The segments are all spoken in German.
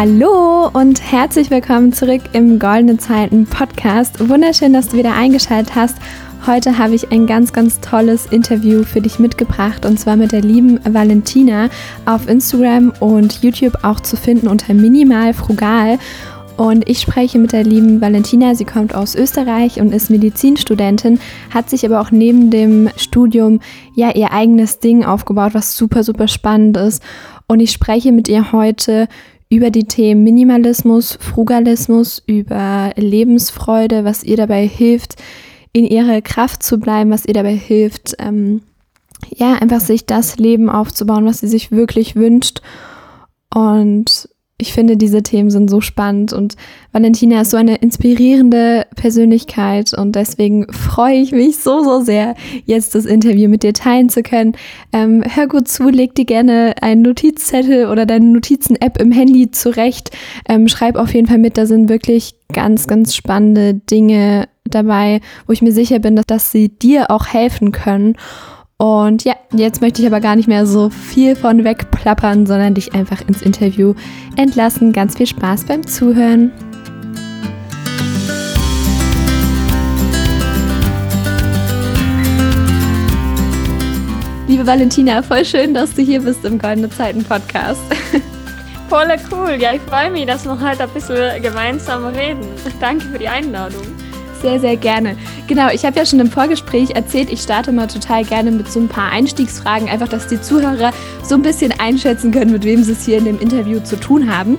Hallo und herzlich willkommen zurück im Goldene Zeiten Podcast. Wunderschön, dass du wieder eingeschaltet hast. Heute habe ich ein ganz, ganz tolles Interview für dich mitgebracht und zwar mit der lieben Valentina auf Instagram und YouTube auch zu finden unter Minimal Frugal. Und ich spreche mit der lieben Valentina. Sie kommt aus Österreich und ist Medizinstudentin, hat sich aber auch neben dem Studium ja ihr eigenes Ding aufgebaut, was super, super spannend ist. Und ich spreche mit ihr heute über die Themen Minimalismus, Frugalismus, über Lebensfreude, was ihr dabei hilft, in ihrer Kraft zu bleiben, was ihr dabei hilft, ähm, ja, einfach sich das Leben aufzubauen, was sie sich wirklich wünscht. Und ich finde, diese Themen sind so spannend und Valentina ist so eine inspirierende Persönlichkeit und deswegen freue ich mich so, so sehr, jetzt das Interview mit dir teilen zu können. Ähm, hör gut zu, leg dir gerne einen Notizzettel oder deine Notizen-App im Handy zurecht. Ähm, schreib auf jeden Fall mit, da sind wirklich ganz, ganz spannende Dinge dabei, wo ich mir sicher bin, dass, dass sie dir auch helfen können. Und ja, jetzt möchte ich aber gar nicht mehr so viel von wegplappern, sondern dich einfach ins Interview entlassen. Ganz viel Spaß beim Zuhören. Liebe Valentina, voll schön, dass du hier bist im Goldene Zeiten Podcast. Voll cool. Ja, ich freue mich, dass wir heute ein bisschen gemeinsam reden. Danke für die Einladung. Sehr, sehr gerne. Genau, ich habe ja schon im Vorgespräch erzählt, ich starte mal total gerne mit so ein paar Einstiegsfragen, einfach, dass die Zuhörer so ein bisschen einschätzen können, mit wem sie es hier in dem Interview zu tun haben.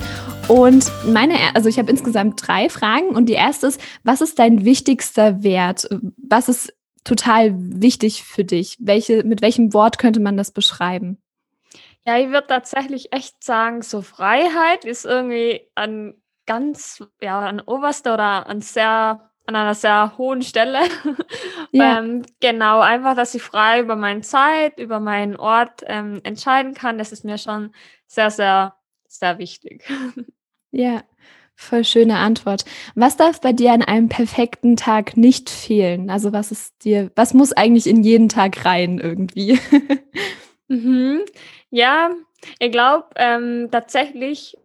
Und meine, also ich habe insgesamt drei Fragen und die erste ist, was ist dein wichtigster Wert? Was ist total wichtig für dich? Welche, mit welchem Wort könnte man das beschreiben? Ja, ich würde tatsächlich echt sagen, so Freiheit ist irgendwie an ganz, ja, an oberster oder an sehr an einer sehr hohen Stelle. Ja. ähm, genau, einfach, dass ich frei über meine Zeit, über meinen Ort ähm, entscheiden kann, das ist mir schon sehr, sehr, sehr wichtig. Ja, voll schöne Antwort. Was darf bei dir an einem perfekten Tag nicht fehlen? Also was ist dir, was muss eigentlich in jeden Tag rein irgendwie? mhm. Ja, ich glaube ähm, tatsächlich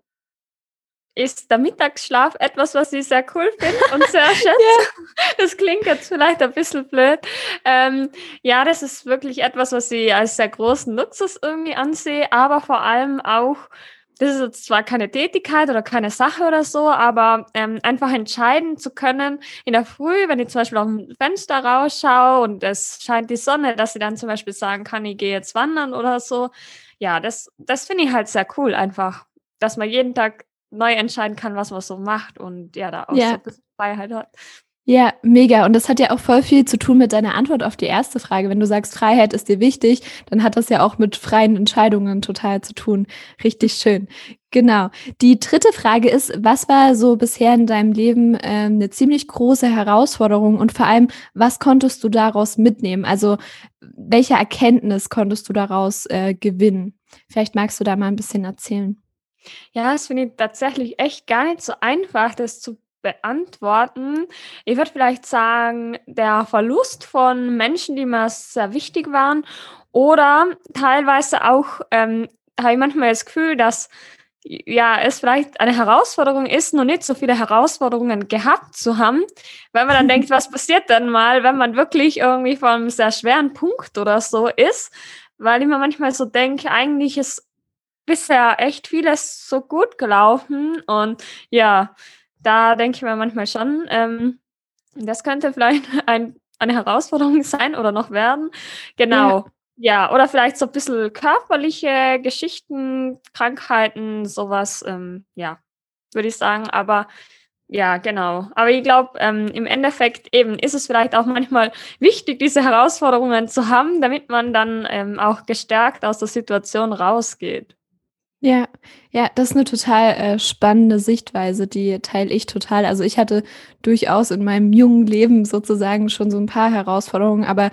ist der Mittagsschlaf etwas, was ich sehr cool finde und sehr schätze. ja. Das klingt jetzt vielleicht ein bisschen blöd. Ähm, ja, das ist wirklich etwas, was ich als sehr großen Luxus irgendwie ansehe, aber vor allem auch, das ist jetzt zwar keine Tätigkeit oder keine Sache oder so, aber ähm, einfach entscheiden zu können in der Früh, wenn ich zum Beispiel auf dem Fenster rausschaue und es scheint die Sonne, dass ich dann zum Beispiel sagen kann, ich gehe jetzt wandern oder so. Ja, das, das finde ich halt sehr cool einfach, dass man jeden Tag neu entscheiden kann, was man so macht und ja, da auch ja. so ein bisschen Freiheit hat. Ja, mega. Und das hat ja auch voll viel zu tun mit deiner Antwort auf die erste Frage. Wenn du sagst, Freiheit ist dir wichtig, dann hat das ja auch mit freien Entscheidungen total zu tun. Richtig schön. Genau. Die dritte Frage ist, was war so bisher in deinem Leben äh, eine ziemlich große Herausforderung und vor allem, was konntest du daraus mitnehmen? Also, welche Erkenntnis konntest du daraus äh, gewinnen? Vielleicht magst du da mal ein bisschen erzählen. Ja, das finde ich tatsächlich echt gar nicht so einfach, das zu beantworten. Ich würde vielleicht sagen, der Verlust von Menschen, die mir sehr wichtig waren oder teilweise auch, ähm, habe ich manchmal das Gefühl, dass ja, es vielleicht eine Herausforderung ist, noch nicht so viele Herausforderungen gehabt zu haben, weil man dann denkt, was passiert denn mal, wenn man wirklich irgendwie vor einem sehr schweren Punkt oder so ist, weil ich mir manchmal so denke, eigentlich ist bisher echt vieles so gut gelaufen und ja, da denke ich mir manchmal schon, ähm, das könnte vielleicht ein, eine Herausforderung sein oder noch werden. Genau. Ja. ja, oder vielleicht so ein bisschen körperliche Geschichten, Krankheiten, sowas, ähm, ja, würde ich sagen. Aber ja, genau. Aber ich glaube, ähm, im Endeffekt eben ist es vielleicht auch manchmal wichtig, diese Herausforderungen zu haben, damit man dann ähm, auch gestärkt aus der Situation rausgeht. Ja, ja, das ist eine total äh, spannende Sichtweise, die teile ich total. Also ich hatte durchaus in meinem jungen Leben sozusagen schon so ein paar Herausforderungen, aber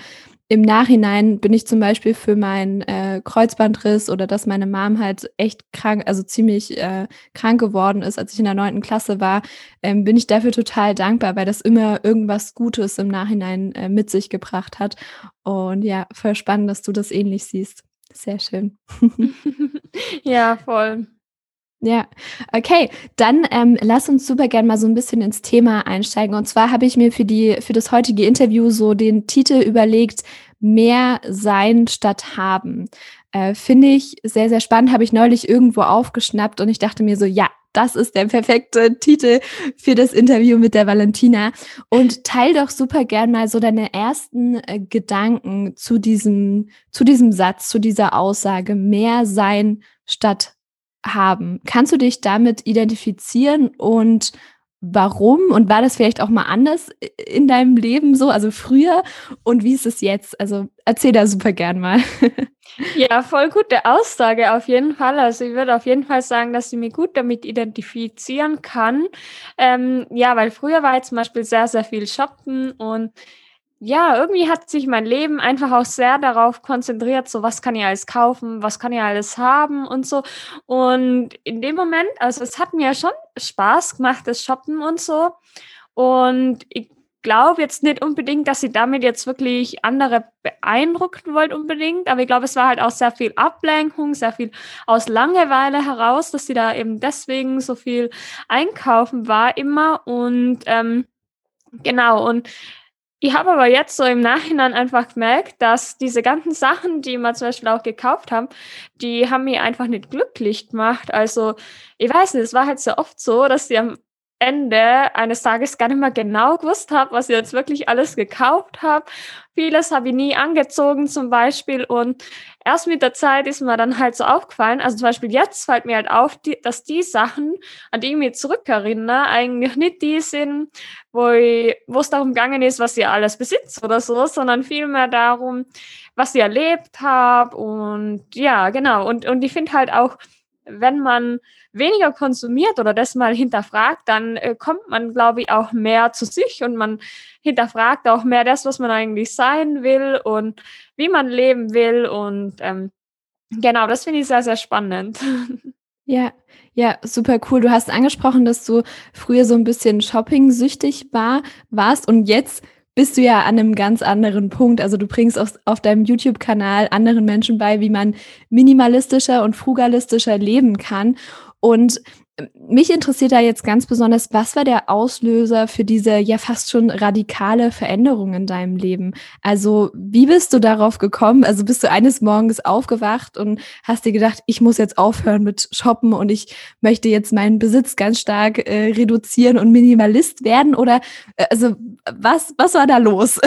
im Nachhinein bin ich zum Beispiel für meinen äh, Kreuzbandriss oder dass meine Mom halt echt krank, also ziemlich äh, krank geworden ist, als ich in der neunten Klasse war, ähm, bin ich dafür total dankbar, weil das immer irgendwas Gutes im Nachhinein äh, mit sich gebracht hat. Und ja, voll spannend, dass du das ähnlich siehst. Sehr schön. Ja, voll. Ja, okay. Dann ähm, lass uns super gern mal so ein bisschen ins Thema einsteigen. Und zwar habe ich mir für die für das heutige Interview so den Titel überlegt: „Mehr sein statt haben“. Äh, finde ich sehr, sehr spannend, habe ich neulich irgendwo aufgeschnappt und ich dachte mir so: „Ja, das ist der perfekte Titel für das Interview mit der Valentina.“ Und teile doch super gern mal so deine ersten, äh, Gedanken zu diesem zu diesem Satz, zu dieser Aussage: „Mehr sein statt haben. Kannst du dich damit identifizieren und warum? Und war das vielleicht auch mal anders in deinem Leben so, also früher? Und wie ist es jetzt? Also erzähl da super gern mal. Ja, voll gute Aussage auf jeden Fall. Also ich würde auf jeden Fall sagen, dass ich mich gut damit identifizieren kann. Ähm, ja, weil früher war ich zum Beispiel sehr, sehr viel shoppen und ja, irgendwie hat sich mein Leben einfach auch sehr darauf konzentriert, so was kann ich alles kaufen, was kann ich alles haben und so. Und in dem Moment, also es hat mir schon Spaß gemacht, das Shoppen und so. Und ich glaube jetzt nicht unbedingt, dass ich damit jetzt wirklich andere beeindrucken wollte unbedingt, aber ich glaube, es war halt auch sehr viel Ablenkung, sehr viel aus Langeweile heraus, dass sie da eben deswegen so viel einkaufen war immer und ähm, genau und ich habe aber jetzt so im Nachhinein einfach gemerkt, dass diese ganzen Sachen, die wir zum Beispiel auch gekauft haben, die haben mich einfach nicht glücklich gemacht. Also, ich weiß nicht, es war halt sehr oft so, dass ich am Ende eines Tages gar nicht mehr genau gewusst habe, was ich jetzt wirklich alles gekauft habe. Vieles habe ich nie angezogen zum Beispiel und erst mit der Zeit ist mir dann halt so aufgefallen, also zum Beispiel jetzt fällt mir halt auf, die, dass die Sachen, an die ich mich zurückerinnere, eigentlich nicht die sind, wo, ich, wo es darum gegangen ist, was ich alles besitze oder so, sondern vielmehr darum, was ich erlebt habe und ja, genau. Und, und ich finde halt auch, wenn man weniger konsumiert oder das mal hinterfragt, dann äh, kommt man, glaube ich, auch mehr zu sich und man hinterfragt auch mehr das, was man eigentlich sein will und wie man leben will. Und ähm, genau, das finde ich sehr, sehr spannend. Ja, ja, super cool. Du hast angesprochen, dass du früher so ein bisschen shopping-süchtig war warst und jetzt bist du ja an einem ganz anderen Punkt. Also, du bringst auf auf deinem YouTube-Kanal anderen Menschen bei, wie man minimalistischer und frugalistischer leben kann. Und mich interessiert da jetzt ganz besonders, was war der Auslöser für diese ja fast schon radikale Veränderung in deinem Leben? Also, wie bist du darauf gekommen? Also, bist du eines Morgens aufgewacht und hast dir gedacht, ich muss jetzt aufhören mit Shoppen und ich möchte jetzt meinen Besitz ganz stark äh, reduzieren und Minimalist werden? Oder äh, also, was, was war da los?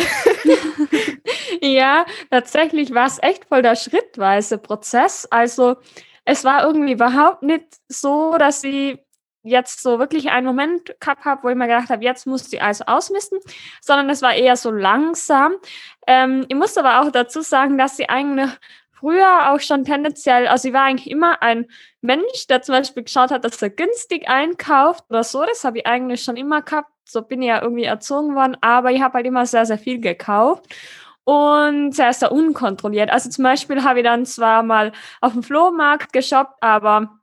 ja, tatsächlich war es echt voll der schrittweise Prozess. Also, es war irgendwie überhaupt nicht so, dass ich jetzt so wirklich einen Moment gehabt habe, wo ich mir gedacht habe, jetzt muss ich alles ausmisten, sondern es war eher so langsam. Ähm, ich muss aber auch dazu sagen, dass ich eigentlich früher auch schon tendenziell, also ich war eigentlich immer ein Mensch, der zum Beispiel geschaut hat, dass er günstig einkauft oder so. Das habe ich eigentlich schon immer gehabt. So bin ich ja irgendwie erzogen worden, aber ich habe halt immer sehr, sehr viel gekauft und sehr, sehr unkontrolliert. Also zum Beispiel habe ich dann zwar mal auf dem Flohmarkt geshoppt, aber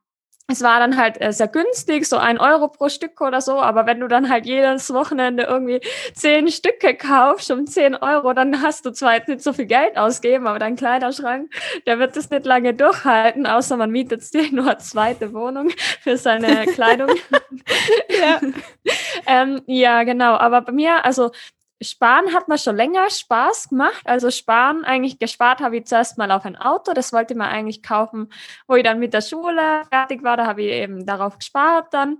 es war dann halt äh, sehr günstig, so ein Euro pro Stück oder so. Aber wenn du dann halt jedes Wochenende irgendwie zehn Stücke kaufst um zehn Euro, dann hast du zwar jetzt nicht so viel Geld ausgeben, aber dein Kleiderschrank, der wird das nicht lange durchhalten, außer man mietet dir nur eine zweite Wohnung für seine Kleidung. ja. ähm, ja, genau. Aber bei mir, also Sparen hat mir schon länger Spaß gemacht. Also Sparen, eigentlich gespart habe ich zuerst mal auf ein Auto. Das wollte mir eigentlich kaufen, wo ich dann mit der Schule fertig war. Da habe ich eben darauf gespart dann.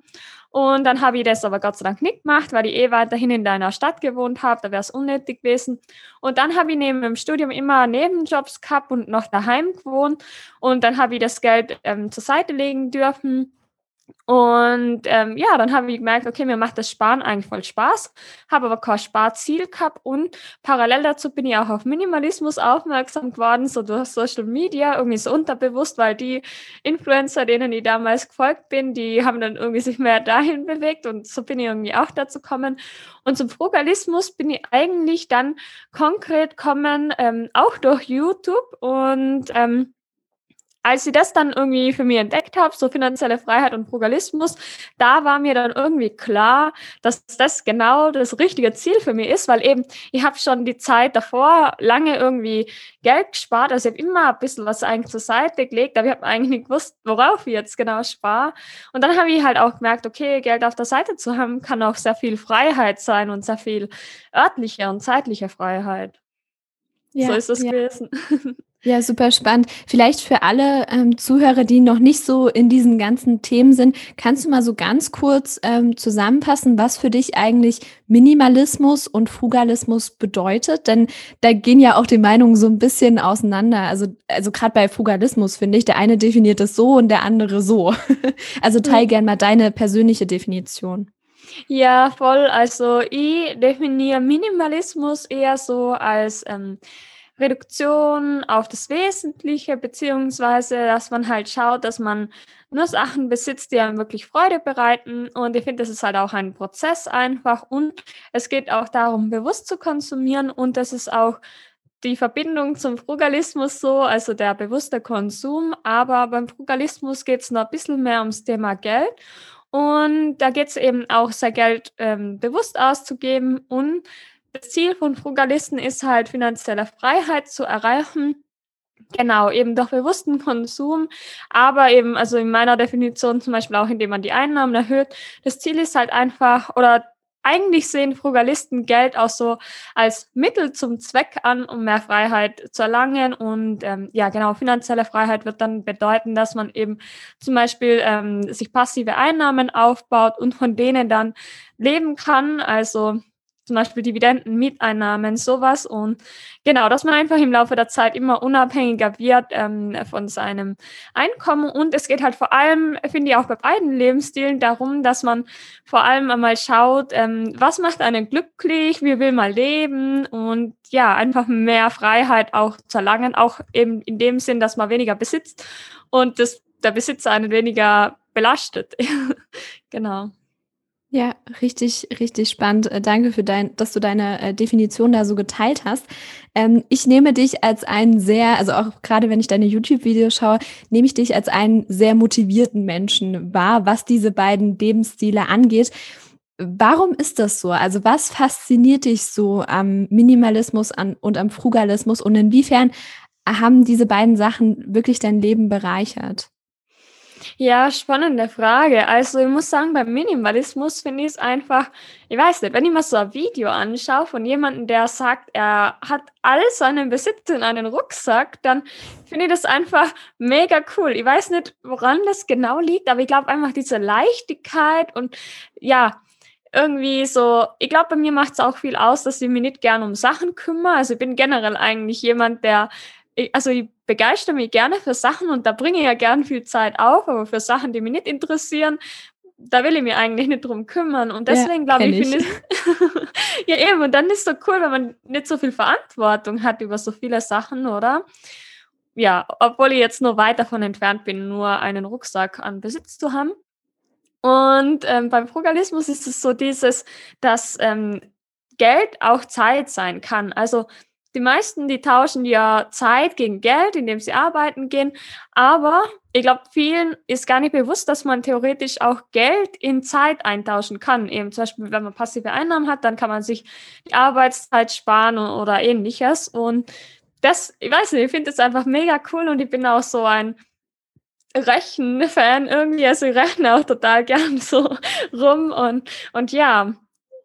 Und dann habe ich das aber Gott sei Dank nicht gemacht, weil ich eh weiterhin in deiner Stadt gewohnt habe. Da wäre es unnötig gewesen. Und dann habe ich neben dem Studium immer Nebenjobs gehabt und noch daheim gewohnt. Und dann habe ich das Geld ähm, zur Seite legen dürfen und ähm, ja, dann habe ich gemerkt, okay, mir macht das Sparen eigentlich voll Spaß, habe aber kein Sparziel gehabt und parallel dazu bin ich auch auf Minimalismus aufmerksam geworden, so durch Social Media, irgendwie so unterbewusst, weil die Influencer, denen ich damals gefolgt bin, die haben dann irgendwie sich mehr dahin bewegt und so bin ich irgendwie auch dazu gekommen. Und zum Frugalismus bin ich eigentlich dann konkret gekommen, ähm, auch durch YouTube und ähm, als ich das dann irgendwie für mich entdeckt habe, so finanzielle Freiheit und Frugalismus, da war mir dann irgendwie klar, dass das genau das richtige Ziel für mich ist, weil eben ich habe schon die Zeit davor lange irgendwie Geld gespart, also ich habe immer ein bisschen was eigentlich zur Seite gelegt, aber ich habe eigentlich nicht gewusst, worauf ich jetzt genau spare. Und dann habe ich halt auch gemerkt, okay, Geld auf der Seite zu haben, kann auch sehr viel Freiheit sein und sehr viel örtliche und zeitliche Freiheit. Ja, so ist es ja. gewesen. Ja, super spannend. Vielleicht für alle ähm, Zuhörer, die noch nicht so in diesen ganzen Themen sind, kannst du mal so ganz kurz ähm, zusammenfassen, was für dich eigentlich Minimalismus und Frugalismus bedeutet? Denn da gehen ja auch die Meinungen so ein bisschen auseinander. Also, also gerade bei Frugalismus finde ich, der eine definiert es so und der andere so. also teil mhm. gern mal deine persönliche Definition. Ja, voll. Also ich definiere Minimalismus eher so als ähm, Reduktion auf das Wesentliche, beziehungsweise dass man halt schaut, dass man nur Sachen besitzt, die einem wirklich Freude bereiten. Und ich finde, das ist halt auch ein Prozess einfach. Und es geht auch darum, bewusst zu konsumieren. Und das ist auch die Verbindung zum Frugalismus so, also der bewusste Konsum. Aber beim Frugalismus geht es noch ein bisschen mehr ums Thema Geld. Und da geht es eben auch sehr Geld ähm, bewusst auszugeben und das Ziel von Frugalisten ist halt, finanzielle Freiheit zu erreichen. Genau, eben durch bewussten Konsum, aber eben, also in meiner Definition zum Beispiel auch, indem man die Einnahmen erhöht. Das Ziel ist halt einfach, oder eigentlich sehen Frugalisten Geld auch so als Mittel zum Zweck an, um mehr Freiheit zu erlangen. Und ähm, ja, genau, finanzielle Freiheit wird dann bedeuten, dass man eben zum Beispiel ähm, sich passive Einnahmen aufbaut und von denen dann leben kann. Also zum Beispiel Dividenden, Mieteinnahmen, sowas. Und genau, dass man einfach im Laufe der Zeit immer unabhängiger wird ähm, von seinem Einkommen. Und es geht halt vor allem, finde ich auch bei beiden Lebensstilen darum, dass man vor allem einmal schaut, ähm, was macht einen glücklich, wie will man leben und ja, einfach mehr Freiheit auch zu erlangen, auch eben in dem Sinn, dass man weniger besitzt und das, der Besitzer einen weniger belastet. genau. Ja, richtig, richtig spannend. Äh, danke für dein, dass du deine äh, Definition da so geteilt hast. Ähm, ich nehme dich als einen sehr, also auch gerade wenn ich deine YouTube-Videos schaue, nehme ich dich als einen sehr motivierten Menschen wahr, was diese beiden Lebensstile angeht. Warum ist das so? Also was fasziniert dich so am Minimalismus an, und am Frugalismus und inwiefern haben diese beiden Sachen wirklich dein Leben bereichert? Ja, spannende Frage. Also ich muss sagen, beim Minimalismus finde ich es einfach, ich weiß nicht, wenn ich mir so ein Video anschaue von jemandem, der sagt, er hat all seinen Besitz in einen Rucksack, dann finde ich das einfach mega cool. Ich weiß nicht, woran das genau liegt, aber ich glaube einfach diese Leichtigkeit und ja, irgendwie so, ich glaube, bei mir macht es auch viel aus, dass ich mich nicht gern um Sachen kümmere. Also ich bin generell eigentlich jemand, der also ich begeistere mich gerne für Sachen und da bringe ich ja gern viel Zeit auf, aber für Sachen, die mich nicht interessieren, da will ich mich eigentlich nicht drum kümmern. Und deswegen ja, glaube ich, ich. ja, eben. Und dann ist es so cool, wenn man nicht so viel Verantwortung hat über so viele Sachen, oder? Ja, obwohl ich jetzt nur weit davon entfernt bin, nur einen Rucksack an Besitz zu haben. Und ähm, beim Frugalismus ist es so dieses, dass ähm, Geld auch Zeit sein kann. Also die meisten, die tauschen ja Zeit gegen Geld, indem sie arbeiten gehen. Aber ich glaube, vielen ist gar nicht bewusst, dass man theoretisch auch Geld in Zeit eintauschen kann. Eben zum Beispiel, wenn man passive Einnahmen hat, dann kann man sich die Arbeitszeit sparen oder ähnliches. Und das, ich weiß nicht, ich finde das einfach mega cool und ich bin auch so ein Rechenfan irgendwie. Also ich rechne auch total gern so rum und, und ja,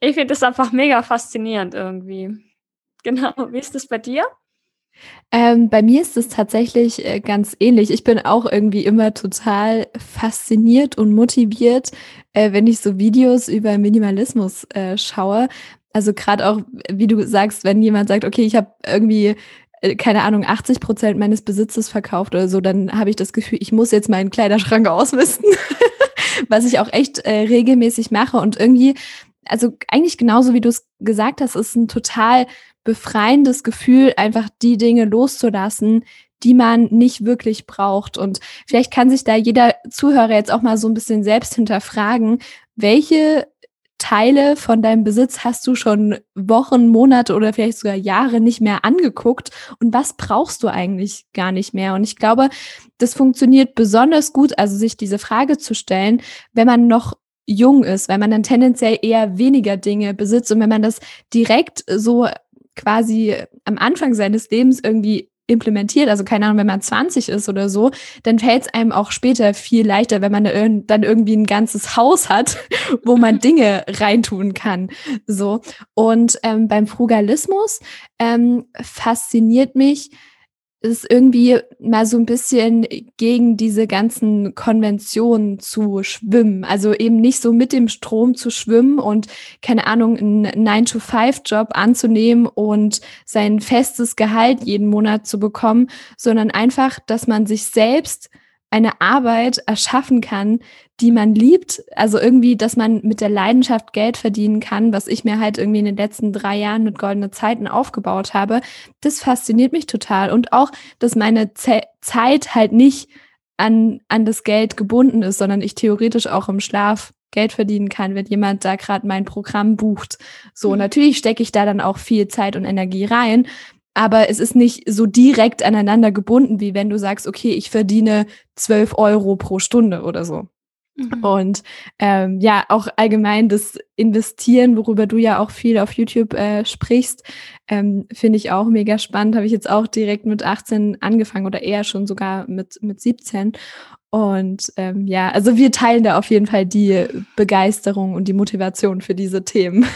ich finde das einfach mega faszinierend irgendwie. Genau. Wie ist das bei dir? Ähm, bei mir ist es tatsächlich äh, ganz ähnlich. Ich bin auch irgendwie immer total fasziniert und motiviert, äh, wenn ich so Videos über Minimalismus äh, schaue. Also gerade auch, wie du sagst, wenn jemand sagt, okay, ich habe irgendwie äh, keine Ahnung, 80 Prozent meines Besitzes verkauft oder so, dann habe ich das Gefühl, ich muss jetzt meinen Kleiderschrank ausmisten, was ich auch echt äh, regelmäßig mache. Und irgendwie, also eigentlich genauso wie du es gesagt hast, ist ein total befreiendes Gefühl, einfach die Dinge loszulassen, die man nicht wirklich braucht. Und vielleicht kann sich da jeder Zuhörer jetzt auch mal so ein bisschen selbst hinterfragen, welche Teile von deinem Besitz hast du schon Wochen, Monate oder vielleicht sogar Jahre nicht mehr angeguckt und was brauchst du eigentlich gar nicht mehr? Und ich glaube, das funktioniert besonders gut, also sich diese Frage zu stellen, wenn man noch jung ist, weil man dann tendenziell eher weniger Dinge besitzt und wenn man das direkt so quasi am Anfang seines Lebens irgendwie implementiert, also keine Ahnung, wenn man 20 ist oder so, dann fällt es einem auch später viel leichter, wenn man dann irgendwie ein ganzes Haus hat, wo man Dinge reintun kann. So. Und ähm, beim Frugalismus ähm, fasziniert mich, ist irgendwie mal so ein bisschen gegen diese ganzen Konventionen zu schwimmen. Also eben nicht so mit dem Strom zu schwimmen und keine Ahnung, einen 9-to-5-Job anzunehmen und sein festes Gehalt jeden Monat zu bekommen, sondern einfach, dass man sich selbst eine Arbeit erschaffen kann, die man liebt. Also irgendwie, dass man mit der Leidenschaft Geld verdienen kann, was ich mir halt irgendwie in den letzten drei Jahren mit goldene Zeiten aufgebaut habe. Das fasziniert mich total. Und auch, dass meine Ze Zeit halt nicht an, an das Geld gebunden ist, sondern ich theoretisch auch im Schlaf Geld verdienen kann, wenn jemand da gerade mein Programm bucht. So, mhm. natürlich stecke ich da dann auch viel Zeit und Energie rein, aber es ist nicht so direkt aneinander gebunden, wie wenn du sagst, okay, ich verdiene 12 Euro pro Stunde oder so. Mhm. Und ähm, ja, auch allgemein das Investieren, worüber du ja auch viel auf YouTube äh, sprichst, ähm, finde ich auch mega spannend. Habe ich jetzt auch direkt mit 18 angefangen oder eher schon sogar mit, mit 17. Und ähm, ja, also wir teilen da auf jeden Fall die Begeisterung und die Motivation für diese Themen.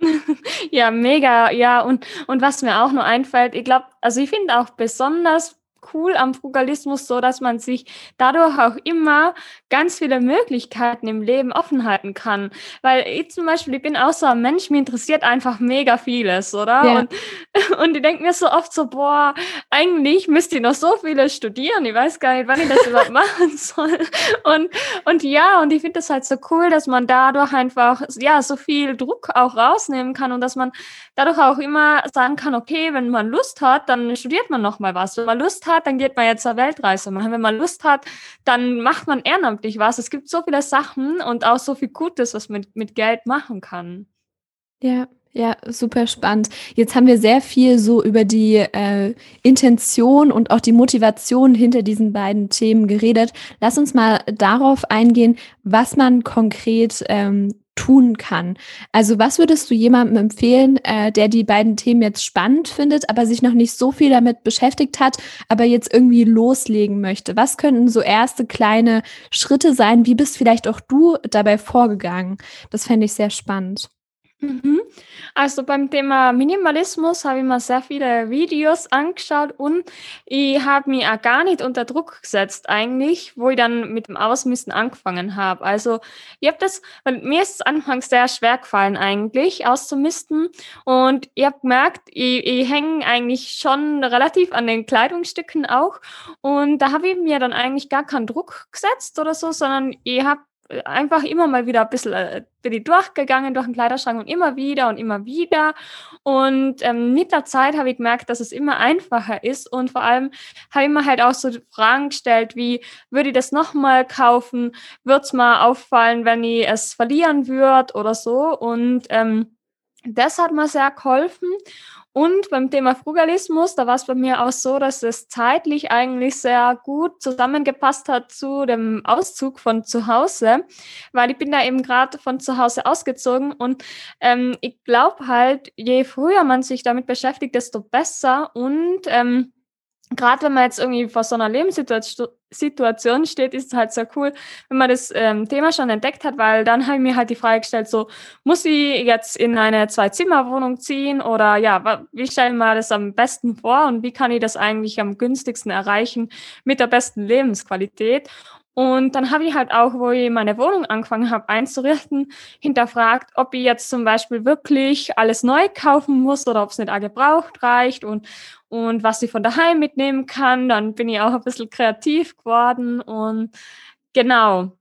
ja, mega. Ja, und, und was mir auch nur einfällt, ich glaube, also ich finde auch besonders cool am Frugalismus so, dass man sich dadurch auch immer ganz viele Möglichkeiten im Leben offen halten kann. Weil ich zum Beispiel, ich bin auch so ein Mensch, mir interessiert einfach mega vieles, oder? Ja. Und, und ich denke mir so oft so, boah, eigentlich müsste ich noch so vieles studieren. Ich weiß gar nicht, wann ich das überhaupt machen soll. Und, und ja, und ich finde das halt so cool, dass man dadurch einfach, ja, so viel Druck auch rausnehmen kann und dass man dadurch auch immer sagen kann, okay, wenn man Lust hat, dann studiert man noch mal was. Wenn man Lust hat, dann geht man jetzt zur Weltreise machen. Wenn man Lust hat, dann macht man ehrenamtlich was. Es gibt so viele Sachen und auch so viel Gutes, was man mit, mit Geld machen kann. Ja, ja, super spannend. Jetzt haben wir sehr viel so über die äh, Intention und auch die Motivation hinter diesen beiden Themen geredet. Lass uns mal darauf eingehen, was man konkret ähm, tun kann. Also was würdest du jemandem empfehlen, äh, der die beiden Themen jetzt spannend findet, aber sich noch nicht so viel damit beschäftigt hat, aber jetzt irgendwie loslegen möchte? Was könnten so erste kleine Schritte sein? Wie bist vielleicht auch du dabei vorgegangen? Das fände ich sehr spannend. Mhm. Also beim Thema Minimalismus habe ich mir sehr viele Videos angeschaut und ich habe mich auch gar nicht unter Druck gesetzt eigentlich, wo ich dann mit dem Ausmisten angefangen habe. Also ich habe das, weil mir ist es anfangs sehr schwer gefallen eigentlich auszumisten und ich habe gemerkt, ich, ich hänge eigentlich schon relativ an den Kleidungsstücken auch und da habe ich mir dann eigentlich gar keinen Druck gesetzt oder so, sondern ich habe einfach immer mal wieder ein bisschen äh, bin ich durchgegangen durch den Kleiderschrank und immer wieder und immer wieder. Und ähm, mit der Zeit habe ich gemerkt, dass es immer einfacher ist und vor allem habe ich mir halt auch so Fragen gestellt, wie würde ich das nochmal kaufen? Wird es mal auffallen, wenn ich es verlieren würde oder so? Und ähm, das hat mir sehr geholfen. Und beim Thema Frugalismus, da war es bei mir auch so, dass es zeitlich eigentlich sehr gut zusammengepasst hat zu dem Auszug von zu Hause, weil ich bin da eben gerade von zu Hause ausgezogen und ähm, ich glaube halt, je früher man sich damit beschäftigt, desto besser und ähm, gerade wenn man jetzt irgendwie vor so einer Lebenssituation steht, ist es halt sehr cool, wenn man das ähm, Thema schon entdeckt hat, weil dann habe ich mir halt die Frage gestellt, so, muss ich jetzt in eine Zwei-Zimmer-Wohnung ziehen oder ja, wie stelle ich mir das am besten vor und wie kann ich das eigentlich am günstigsten erreichen mit der besten Lebensqualität? Und dann habe ich halt auch, wo ich meine Wohnung angefangen habe einzurichten, hinterfragt, ob ich jetzt zum Beispiel wirklich alles neu kaufen muss oder ob es nicht auch gebraucht reicht und, und was ich von daheim mitnehmen kann. Dann bin ich auch ein bisschen kreativ geworden und genau.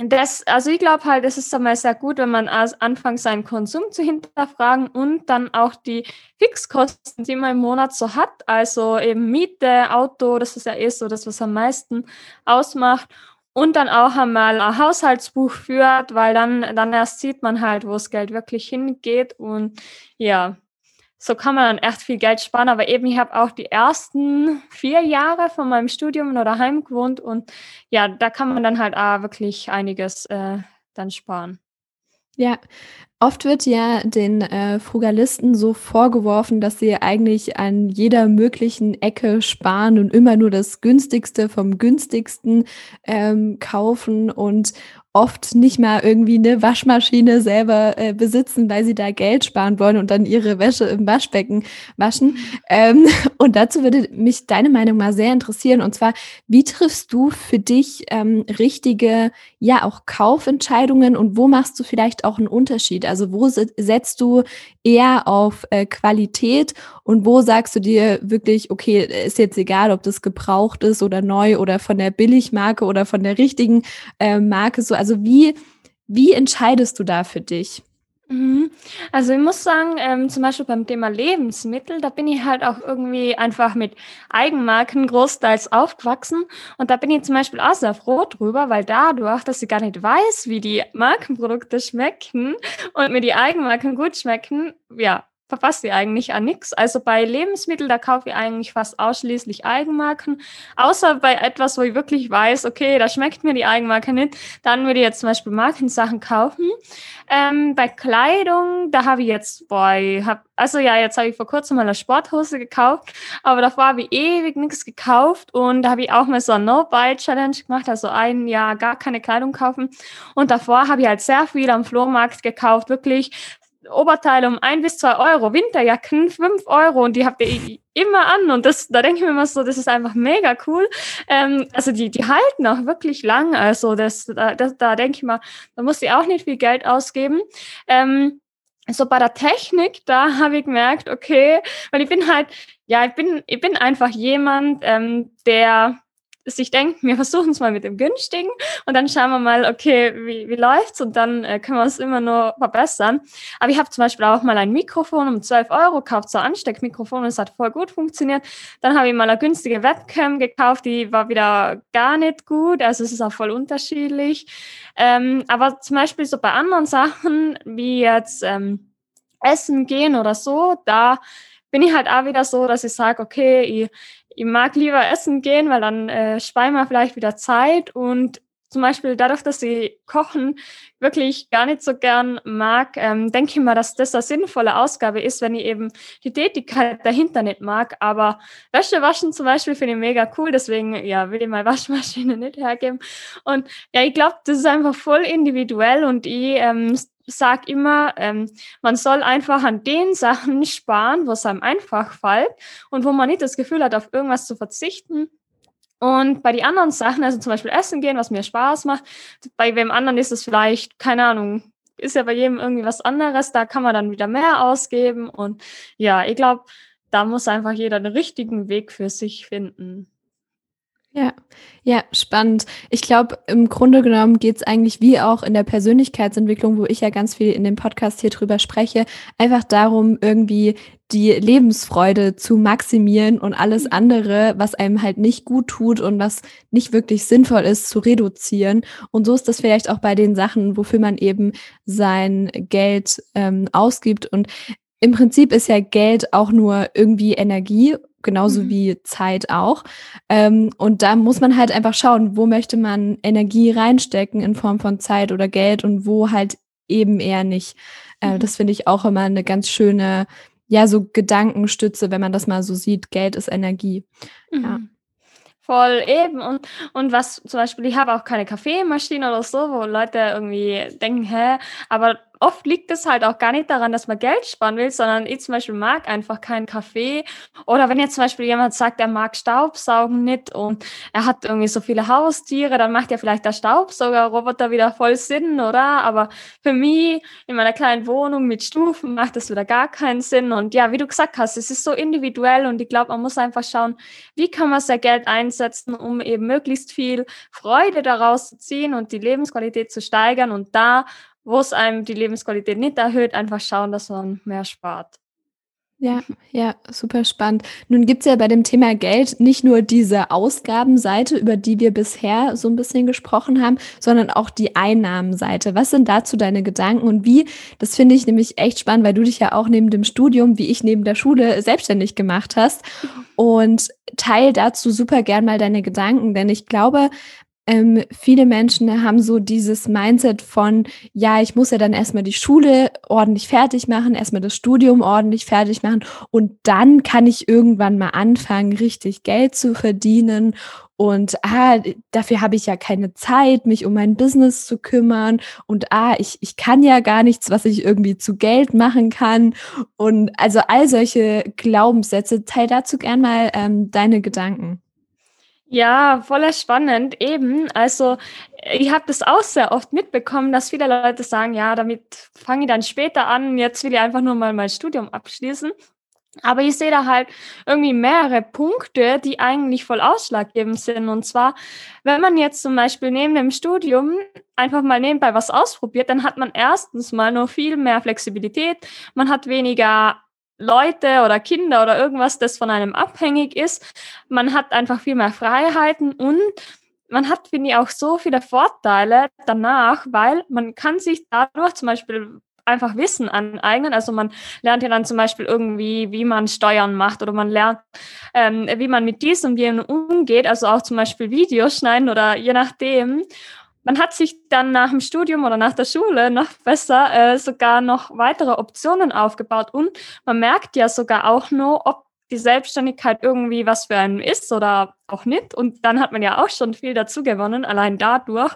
Das, also ich glaube halt, es ist einmal sehr gut, wenn man anfängt, seinen Konsum zu hinterfragen und dann auch die Fixkosten, die man im Monat so hat, also eben Miete, Auto, das ist ja eh so das, was am meisten ausmacht und dann auch einmal ein Haushaltsbuch führt, weil dann, dann erst sieht man halt, wo das Geld wirklich hingeht. Und ja, so kann man dann echt viel Geld sparen. Aber eben, ich habe auch die ersten vier Jahre von meinem Studium noch daheim gewohnt und ja, da kann man dann halt auch wirklich einiges äh, dann sparen. Ja, Oft wird ja den äh, Frugalisten so vorgeworfen, dass sie eigentlich an jeder möglichen Ecke sparen und immer nur das günstigste vom günstigsten ähm, kaufen und oft nicht mal irgendwie eine Waschmaschine selber äh, besitzen, weil sie da Geld sparen wollen und dann ihre Wäsche im Waschbecken waschen. Ähm, und dazu würde mich deine Meinung mal sehr interessieren. Und zwar, wie triffst du für dich ähm, richtige, ja, auch Kaufentscheidungen und wo machst du vielleicht auch einen Unterschied? Also wo setzt du eher auf äh, Qualität und wo sagst du dir wirklich, okay, ist jetzt egal, ob das gebraucht ist oder neu oder von der Billigmarke oder von der richtigen äh, Marke so. Also wie, wie entscheidest du da für dich? Mhm. Also ich muss sagen, ähm, zum Beispiel beim Thema Lebensmittel, da bin ich halt auch irgendwie einfach mit Eigenmarken großteils aufgewachsen. Und da bin ich zum Beispiel auch sehr froh drüber, weil dadurch, dass ich gar nicht weiß, wie die Markenprodukte schmecken und mir die Eigenmarken gut schmecken, ja, verpasse ich eigentlich an nichts. Also bei Lebensmitteln, da kaufe ich eigentlich fast ausschließlich Eigenmarken. Außer bei etwas, wo ich wirklich weiß, okay, da schmeckt mir die Eigenmarke nicht, dann würde ich jetzt zum Beispiel Markensachen kaufen. Ähm, bei Kleidung, da habe ich jetzt, boah, ich hab, also ja, jetzt habe ich vor kurzem mal eine Sporthose gekauft, aber davor habe ich ewig nichts gekauft und da habe ich auch mal so eine No-Buy-Challenge gemacht, also ein Jahr gar keine Kleidung kaufen. Und davor habe ich halt sehr viel am Flohmarkt gekauft, wirklich Oberteile um ein bis zwei Euro, Winterjacken fünf Euro und die habt ihr immer an und das, da denke ich mir immer so, das ist einfach mega cool. Ähm, also die, die halten auch wirklich lang, also das, da, das, da denke ich mal, da muss ich auch nicht viel Geld ausgeben. Ähm, so bei der Technik, da habe ich gemerkt, okay, weil ich bin halt, ja, ich bin, ich bin einfach jemand, ähm, der sich denkt, wir versuchen es mal mit dem günstigen und dann schauen wir mal, okay, wie, wie läuft's und dann äh, können wir es immer nur verbessern. Aber ich habe zum Beispiel auch mal ein Mikrofon um 12 Euro gekauft, so ein Ansteckmikrofon und es hat voll gut funktioniert. Dann habe ich mal eine günstige Webcam gekauft, die war wieder gar nicht gut, also es ist auch voll unterschiedlich. Ähm, aber zum Beispiel so bei anderen Sachen, wie jetzt ähm, Essen gehen oder so, da bin ich halt auch wieder so, dass ich sage, okay, ich ich mag lieber essen gehen, weil dann äh, spare ich vielleicht wieder Zeit und zum Beispiel dadurch, dass ich Kochen wirklich gar nicht so gern mag, ähm, denke ich mal, dass das eine sinnvolle Ausgabe ist, wenn ich eben die Tätigkeit dahinter nicht mag. Aber Wäsche waschen zum Beispiel finde ich mega cool, deswegen ja, will ich meine Waschmaschine nicht hergeben. Und ja, ich glaube, das ist einfach voll individuell und ich ähm, sage immer, ähm, man soll einfach an den Sachen sparen, wo es einem einfach fällt und wo man nicht das Gefühl hat, auf irgendwas zu verzichten. Und bei den anderen Sachen, also zum Beispiel Essen gehen, was mir Spaß macht, bei wem anderen ist es vielleicht, keine Ahnung, ist ja bei jedem irgendwie was anderes, da kann man dann wieder mehr ausgeben. Und ja, ich glaube, da muss einfach jeder den richtigen Weg für sich finden. Ja, ja, spannend. Ich glaube, im Grunde genommen geht es eigentlich wie auch in der Persönlichkeitsentwicklung, wo ich ja ganz viel in dem Podcast hier drüber spreche, einfach darum, irgendwie die Lebensfreude zu maximieren und alles mhm. andere, was einem halt nicht gut tut und was nicht wirklich sinnvoll ist, zu reduzieren. Und so ist das vielleicht auch bei den Sachen, wofür man eben sein Geld ähm, ausgibt. Und im Prinzip ist ja Geld auch nur irgendwie Energie genauso mhm. wie Zeit auch. Ähm, und da muss man halt einfach schauen, wo möchte man Energie reinstecken in Form von Zeit oder Geld und wo halt eben eher nicht. Äh, mhm. Das finde ich auch immer eine ganz schöne, ja, so Gedankenstütze, wenn man das mal so sieht. Geld ist Energie. Mhm. Ja. Voll eben. Und, und was zum Beispiel, ich habe auch keine Kaffeemaschine oder so, wo Leute irgendwie denken, hä, aber oft liegt es halt auch gar nicht daran, dass man Geld sparen will, sondern ich zum Beispiel mag einfach keinen Kaffee. Oder wenn jetzt zum Beispiel jemand sagt, er mag Staubsaugen nicht und er hat irgendwie so viele Haustiere, dann macht ja vielleicht der Staubsaugerroboter wieder voll Sinn, oder? Aber für mich in meiner kleinen Wohnung mit Stufen macht das wieder gar keinen Sinn. Und ja, wie du gesagt hast, es ist so individuell und ich glaube, man muss einfach schauen, wie kann man sein Geld einsetzen, um eben möglichst viel Freude daraus zu ziehen und die Lebensqualität zu steigern und da wo es einem die Lebensqualität nicht erhöht, einfach schauen, dass man mehr spart. Ja, ja, super spannend. Nun gibt es ja bei dem Thema Geld nicht nur diese Ausgabenseite, über die wir bisher so ein bisschen gesprochen haben, sondern auch die Einnahmenseite. Was sind dazu deine Gedanken und wie? Das finde ich nämlich echt spannend, weil du dich ja auch neben dem Studium, wie ich neben der Schule, selbstständig gemacht hast. Und teil dazu super gern mal deine Gedanken, denn ich glaube, ähm, viele Menschen haben so dieses Mindset von, ja, ich muss ja dann erstmal die Schule ordentlich fertig machen, erstmal das Studium ordentlich fertig machen und dann kann ich irgendwann mal anfangen, richtig Geld zu verdienen. Und ah, dafür habe ich ja keine Zeit, mich um mein Business zu kümmern. Und ah, ich, ich kann ja gar nichts, was ich irgendwie zu Geld machen kann. Und also all solche Glaubenssätze, teil dazu gern mal ähm, deine Gedanken. Ja, voller spannend, eben. Also, ich habe das auch sehr oft mitbekommen, dass viele Leute sagen: „Ja, damit fange ich dann später an. Jetzt will ich einfach nur mal mein Studium abschließen.“ Aber ich sehe da halt irgendwie mehrere Punkte, die eigentlich voll ausschlaggebend sind. Und zwar, wenn man jetzt zum Beispiel neben dem Studium einfach mal nebenbei was ausprobiert, dann hat man erstens mal noch viel mehr Flexibilität. Man hat weniger Leute oder Kinder oder irgendwas, das von einem abhängig ist. Man hat einfach viel mehr Freiheiten und man hat, finde ich, auch so viele Vorteile danach, weil man kann sich dadurch zum Beispiel einfach Wissen aneignen. Also man lernt ja dann zum Beispiel irgendwie, wie man Steuern macht oder man lernt, ähm, wie man mit diesem und jenem umgeht, also auch zum Beispiel Videos schneiden oder je nachdem man hat sich dann nach dem Studium oder nach der Schule noch besser äh, sogar noch weitere Optionen aufgebaut und man merkt ja sogar auch nur, ob die Selbstständigkeit irgendwie was für einen ist oder auch nicht. Und dann hat man ja auch schon viel dazu gewonnen, allein dadurch.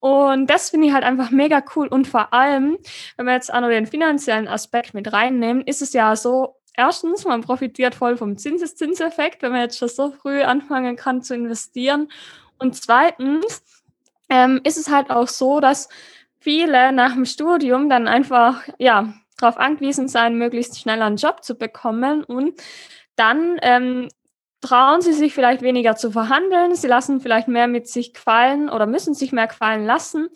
Und das finde ich halt einfach mega cool. Und vor allem, wenn wir jetzt auch noch den finanziellen Aspekt mit reinnehmen, ist es ja so, erstens, man profitiert voll vom Zinseszinseffekt, wenn man jetzt schon so früh anfangen kann zu investieren. Und zweitens, ähm, ist es halt auch so, dass viele nach dem Studium dann einfach ja darauf angewiesen sein, möglichst schnell einen Job zu bekommen und dann ähm, trauen sie sich vielleicht weniger zu verhandeln, sie lassen vielleicht mehr mit sich gefallen oder müssen sich mehr gefallen lassen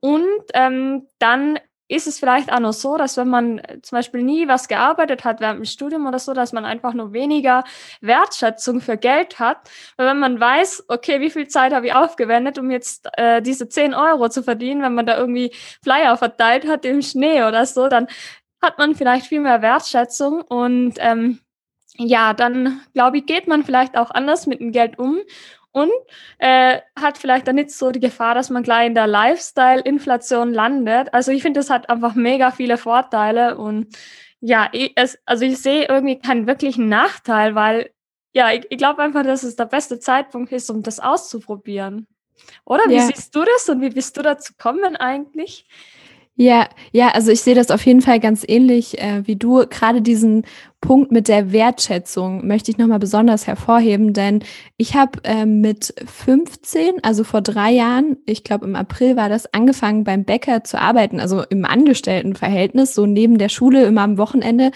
und ähm, dann ist es vielleicht auch noch so, dass wenn man äh, zum Beispiel nie was gearbeitet hat während dem Studium oder so, dass man einfach nur weniger Wertschätzung für Geld hat. Weil wenn man weiß, okay, wie viel Zeit habe ich aufgewendet, um jetzt äh, diese 10 Euro zu verdienen, wenn man da irgendwie Flyer verteilt hat im Schnee oder so, dann hat man vielleicht viel mehr Wertschätzung und ähm, ja, dann glaube ich, geht man vielleicht auch anders mit dem Geld um und äh, hat vielleicht dann nicht so die Gefahr, dass man gleich in der Lifestyle-Inflation landet. Also ich finde, das hat einfach mega viele Vorteile und ja, ich, es, also ich sehe irgendwie keinen wirklichen Nachteil, weil ja, ich, ich glaube einfach, dass es der beste Zeitpunkt ist, um das auszuprobieren. Oder wie ja. siehst du das und wie bist du dazu gekommen eigentlich? Ja, ja, also ich sehe das auf jeden Fall ganz ähnlich äh, wie du. Gerade diesen Punkt mit der Wertschätzung möchte ich nochmal besonders hervorheben, denn ich habe äh, mit 15, also vor drei Jahren, ich glaube im April war das, angefangen beim Bäcker zu arbeiten, also im Angestelltenverhältnis, so neben der Schule immer am Wochenende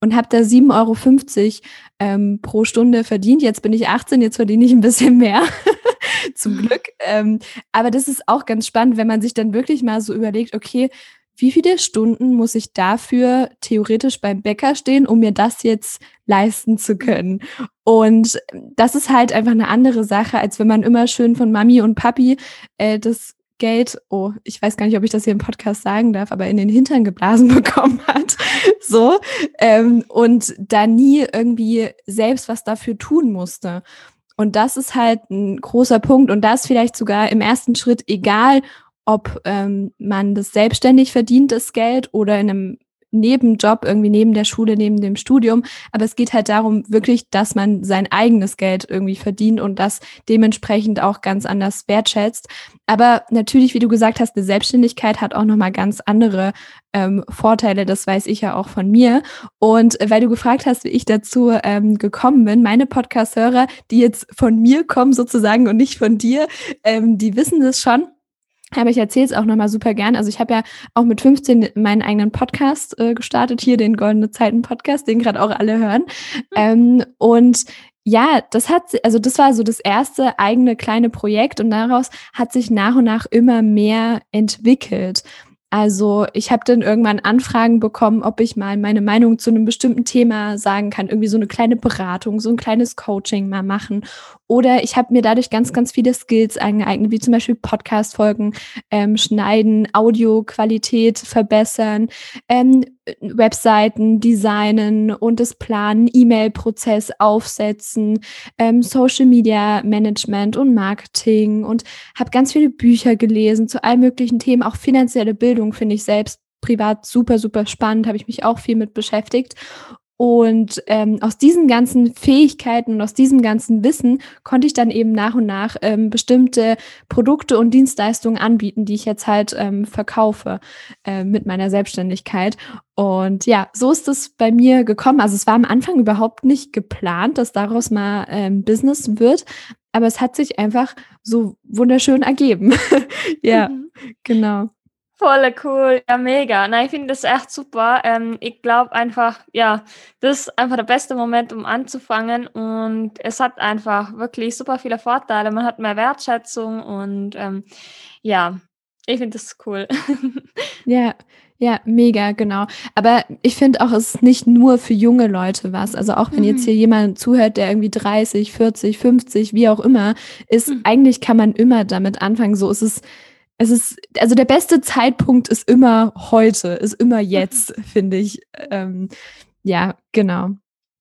und habe da 7,50 Euro ähm, pro Stunde verdient. Jetzt bin ich 18, jetzt verdiene ich ein bisschen mehr. Zum. Glück. Ähm, aber das ist auch ganz spannend, wenn man sich dann wirklich mal so überlegt, okay, wie viele Stunden muss ich dafür theoretisch beim Bäcker stehen, um mir das jetzt leisten zu können? Und das ist halt einfach eine andere Sache, als wenn man immer schön von Mami und Papi äh, das Geld, oh, ich weiß gar nicht, ob ich das hier im Podcast sagen darf, aber in den Hintern geblasen bekommen hat. so. Ähm, und da nie irgendwie selbst was dafür tun musste. Und das ist halt ein großer Punkt. Und da ist vielleicht sogar im ersten Schritt egal, ob ähm, man das selbstständig verdient, das Geld, oder in einem Nebenjob, irgendwie neben der Schule, neben dem Studium. Aber es geht halt darum, wirklich, dass man sein eigenes Geld irgendwie verdient und das dementsprechend auch ganz anders wertschätzt. Aber natürlich, wie du gesagt hast, eine Selbstständigkeit hat auch nochmal ganz andere ähm, Vorteile. Das weiß ich ja auch von mir. Und weil du gefragt hast, wie ich dazu ähm, gekommen bin, meine Podcast-Hörer, die jetzt von mir kommen sozusagen und nicht von dir, ähm, die wissen das schon. Aber ich erzähle es auch nochmal super gern. Also ich habe ja auch mit 15 meinen eigenen Podcast äh, gestartet, hier den Goldene Zeiten Podcast, den gerade auch alle hören. Mhm. Ähm, und ja, das hat, also das war so das erste eigene kleine Projekt und daraus hat sich nach und nach immer mehr entwickelt. Also ich habe dann irgendwann Anfragen bekommen, ob ich mal meine Meinung zu einem bestimmten Thema sagen kann, irgendwie so eine kleine Beratung, so ein kleines Coaching mal machen. Oder ich habe mir dadurch ganz, ganz viele Skills angeeignet, wie zum Beispiel Podcast-Folgen ähm, schneiden, Audioqualität verbessern, ähm, Webseiten designen und das Planen, E-Mail-Prozess aufsetzen, ähm, Social Media Management und Marketing und habe ganz viele Bücher gelesen zu allen möglichen Themen. Auch finanzielle Bildung finde ich selbst privat super, super spannend, habe ich mich auch viel mit beschäftigt. Und ähm, aus diesen ganzen Fähigkeiten und aus diesem ganzen Wissen konnte ich dann eben nach und nach ähm, bestimmte Produkte und Dienstleistungen anbieten, die ich jetzt halt ähm, verkaufe äh, mit meiner Selbstständigkeit. Und ja, so ist es bei mir gekommen. Also es war am Anfang überhaupt nicht geplant, dass daraus mal ähm, Business wird, aber es hat sich einfach so wunderschön ergeben. ja, mhm. genau. Voll cool, ja, mega. Nein, ich finde das echt super. Ähm, ich glaube einfach, ja, das ist einfach der beste Moment, um anzufangen. Und es hat einfach wirklich super viele Vorteile. Man hat mehr Wertschätzung und ähm, ja, ich finde das cool. ja, ja, mega, genau. Aber ich finde auch, es ist nicht nur für junge Leute was. Also auch wenn mhm. jetzt hier jemand zuhört, der irgendwie 30, 40, 50, wie auch immer ist, mhm. eigentlich kann man immer damit anfangen. So ist es es ist, also der beste Zeitpunkt ist immer heute, ist immer jetzt, finde ich. Ähm, ja, genau.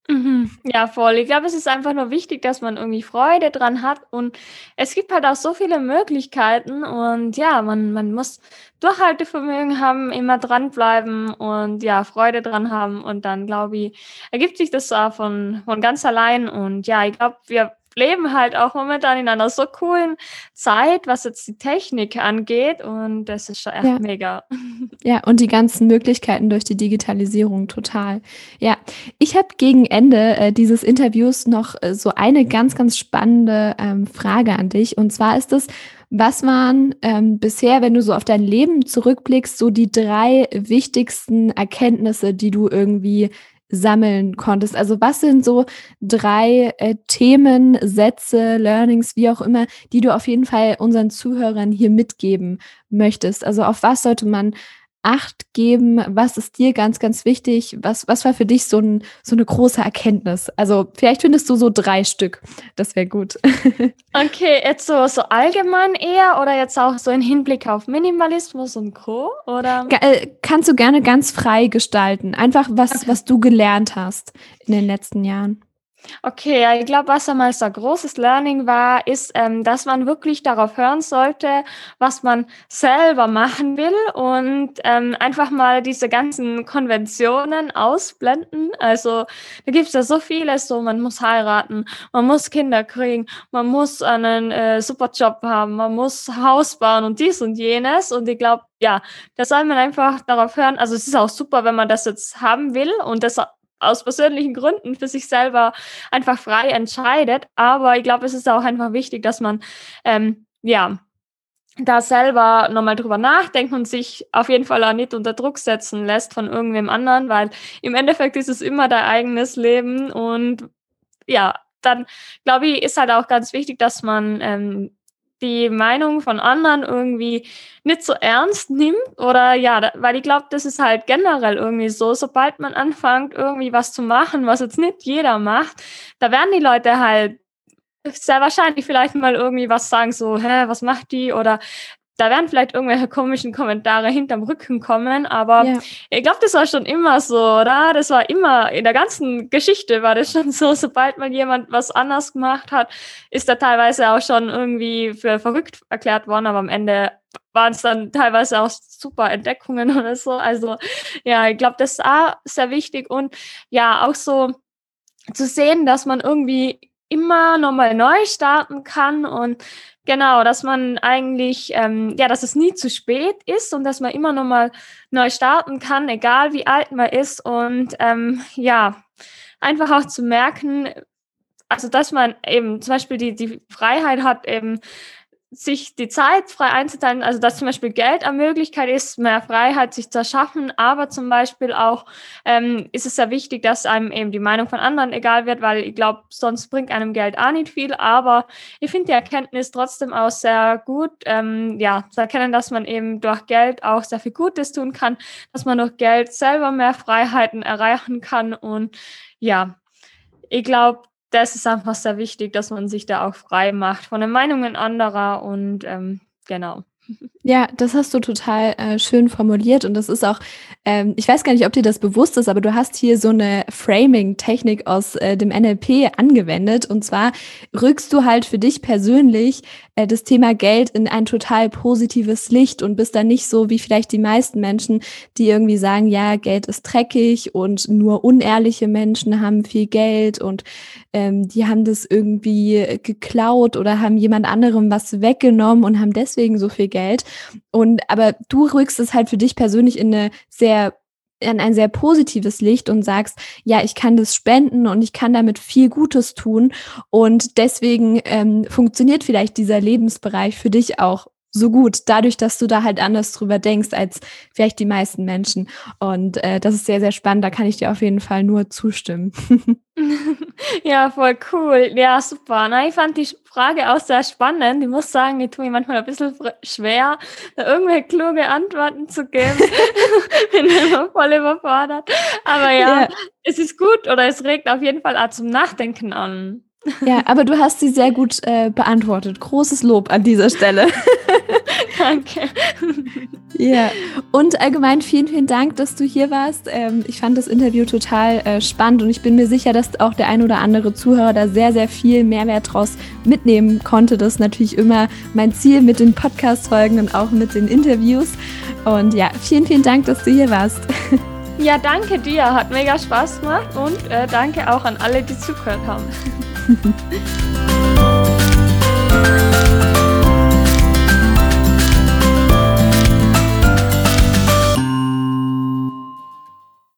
Mhm. Ja, voll. Ich glaube, es ist einfach nur wichtig, dass man irgendwie Freude dran hat und es gibt halt auch so viele Möglichkeiten und ja, man, man muss Durchhaltevermögen haben, immer dranbleiben und ja, Freude dran haben und dann, glaube ich, ergibt sich das auch von, von ganz allein und ja, ich glaube, wir leben halt auch momentan in einer so coolen Zeit, was jetzt die Technik angeht. Und das ist schon echt ja. mega. Ja, und die ganzen Möglichkeiten durch die Digitalisierung total. Ja, ich habe gegen Ende äh, dieses Interviews noch äh, so eine ganz, ganz spannende ähm, Frage an dich. Und zwar ist es, was waren ähm, bisher, wenn du so auf dein Leben zurückblickst, so die drei wichtigsten Erkenntnisse, die du irgendwie sammeln konntest? Also was sind so drei äh, Themen, Sätze, Learnings, wie auch immer, die du auf jeden Fall unseren Zuhörern hier mitgeben möchtest? Also auf was sollte man Acht geben? Was ist dir ganz, ganz wichtig? Was, was war für dich so, ein, so eine große Erkenntnis? Also vielleicht findest du so drei Stück. Das wäre gut. okay, jetzt so, so allgemein eher oder jetzt auch so in Hinblick auf Minimalismus und Co. Oder? Äh, kannst du gerne ganz frei gestalten. Einfach was, okay. was du gelernt hast in den letzten Jahren. Okay, ich glaube, was einmal so ein großes Learning war, ist, ähm, dass man wirklich darauf hören sollte, was man selber machen will und ähm, einfach mal diese ganzen Konventionen ausblenden. Also da gibt es ja so vieles, so man muss heiraten, man muss Kinder kriegen, man muss einen äh, super Job haben, man muss Haus bauen und dies und jenes. Und ich glaube, ja, da soll man einfach darauf hören. Also es ist auch super, wenn man das jetzt haben will und das aus persönlichen Gründen für sich selber einfach frei entscheidet. Aber ich glaube, es ist auch einfach wichtig, dass man ähm, ja da selber nochmal drüber nachdenkt und sich auf jeden Fall auch nicht unter Druck setzen lässt von irgendwem anderen, weil im Endeffekt ist es immer dein eigenes Leben und ja, dann glaube ich, ist halt auch ganz wichtig, dass man ähm, die Meinung von anderen irgendwie nicht so ernst nimmt oder ja, weil ich glaube, das ist halt generell irgendwie so, sobald man anfängt, irgendwie was zu machen, was jetzt nicht jeder macht, da werden die Leute halt sehr wahrscheinlich vielleicht mal irgendwie was sagen, so, hä, was macht die? Oder da werden vielleicht irgendwelche komischen Kommentare hinterm Rücken kommen, aber ja. ich glaube, das war schon immer so, oder? Das war immer, in der ganzen Geschichte war das schon so, sobald mal jemand was anders gemacht hat, ist er teilweise auch schon irgendwie für verrückt erklärt worden, aber am Ende waren es dann teilweise auch super Entdeckungen oder so. Also ja, ich glaube, das ist auch sehr wichtig und ja, auch so zu sehen, dass man irgendwie immer nochmal neu starten kann und genau, dass man eigentlich, ähm, ja, dass es nie zu spät ist und dass man immer nochmal neu starten kann, egal wie alt man ist und ähm, ja, einfach auch zu merken, also dass man eben zum Beispiel die, die Freiheit hat, eben sich die Zeit frei einzuteilen, also dass zum Beispiel Geld eine Möglichkeit ist, mehr Freiheit sich zu erschaffen, aber zum Beispiel auch ähm, ist es sehr wichtig, dass einem eben die Meinung von anderen egal wird, weil ich glaube, sonst bringt einem Geld auch nicht viel, aber ich finde die Erkenntnis trotzdem auch sehr gut, ähm, ja, zu erkennen, dass man eben durch Geld auch sehr viel Gutes tun kann, dass man durch Geld selber mehr Freiheiten erreichen kann und ja, ich glaube, das ist einfach sehr wichtig, dass man sich da auch frei macht von den Meinungen anderer und ähm, genau. Ja, das hast du total äh, schön formuliert und das ist auch, ähm, ich weiß gar nicht, ob dir das bewusst ist, aber du hast hier so eine Framing-Technik aus äh, dem NLP angewendet und zwar rückst du halt für dich persönlich äh, das Thema Geld in ein total positives Licht und bist dann nicht so wie vielleicht die meisten Menschen, die irgendwie sagen, ja, Geld ist dreckig und nur unehrliche Menschen haben viel Geld und ähm, die haben das irgendwie geklaut oder haben jemand anderem was weggenommen und haben deswegen so viel Geld. Und aber du rückst es halt für dich persönlich in eine sehr in ein sehr positives Licht und sagst, ja, ich kann das spenden und ich kann damit viel Gutes tun. Und deswegen ähm, funktioniert vielleicht dieser Lebensbereich für dich auch so gut, dadurch, dass du da halt anders drüber denkst als vielleicht die meisten Menschen. Und äh, das ist sehr, sehr spannend. Da kann ich dir auf jeden Fall nur zustimmen. ja, voll cool. Ja, super. Na, ich fand die Frage auch sehr spannend. Ich muss sagen, ich tue mir manchmal ein bisschen schwer, da irgendwelche kluge Antworten zu geben. Bin immer voll überfordert. Aber ja, ja, es ist gut oder es regt auf jeden Fall auch zum Nachdenken an. Ja, aber du hast sie sehr gut äh, beantwortet. Großes Lob an dieser Stelle. Danke. Ja, und allgemein vielen, vielen Dank, dass du hier warst. Ähm, ich fand das Interview total äh, spannend und ich bin mir sicher, dass auch der ein oder andere Zuhörer da sehr, sehr viel Mehrwert draus mitnehmen konnte. Das ist natürlich immer mein Ziel mit den Podcast-Folgen und auch mit den Interviews. Und ja, vielen, vielen Dank, dass du hier warst. Ja, danke dir. Hat mega Spaß gemacht und äh, danke auch an alle, die zugehört haben.